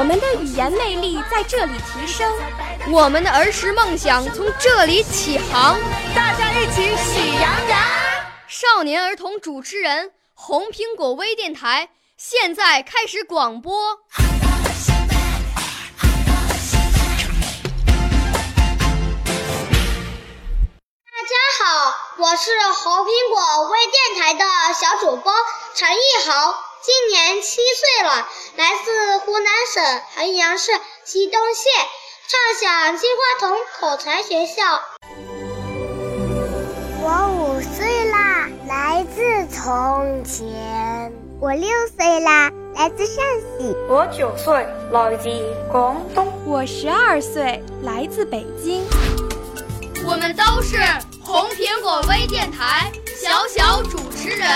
我们的语言魅力在这里提升，我们的儿时梦想从这里起航。大家一起喜羊羊。少年儿童主持人，红苹果微电台现在开始广播。大家好，我是红苹果微电台的小主播陈奕豪，今年七岁了，来自省衡阳市祁东县，畅想金花筒口才学校。我五岁啦，来自从前。我六岁啦，来自陕西。我九岁，来自广东。我十二岁，来自北京。我们都是红苹果微电台小小主持人。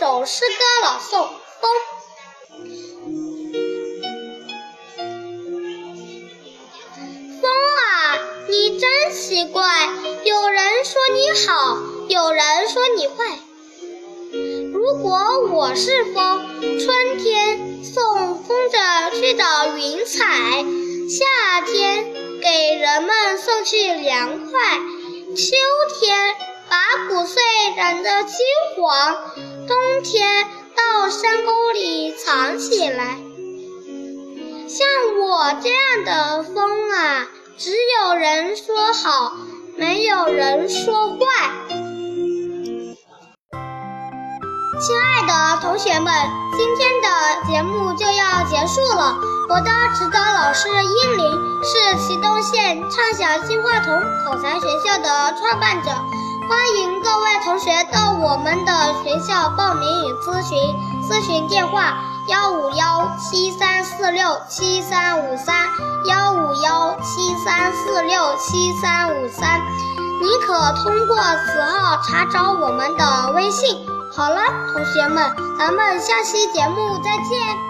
首诗歌朗诵《风》。风啊，你真奇怪，有人说你好，有人说你坏。如果我是风，春天送风筝去找云彩，夏天给人们送去凉快，秋天把谷穗染得金黄，冬天到山沟里藏起来。像我这样的风啊，只有人说好，没有人说坏。亲爱的同学们，今天的节目就要结束了。我的指导老师英玲是祁东县畅想金话筒口才学校的创办者，欢迎各位同学到我们的学校报名与咨询。咨询电话：幺五幺七三四六七三五三，幺五幺七三四六七三五三。你可通过此号查找我们的微信。好了，同学们，咱们下期节目再见。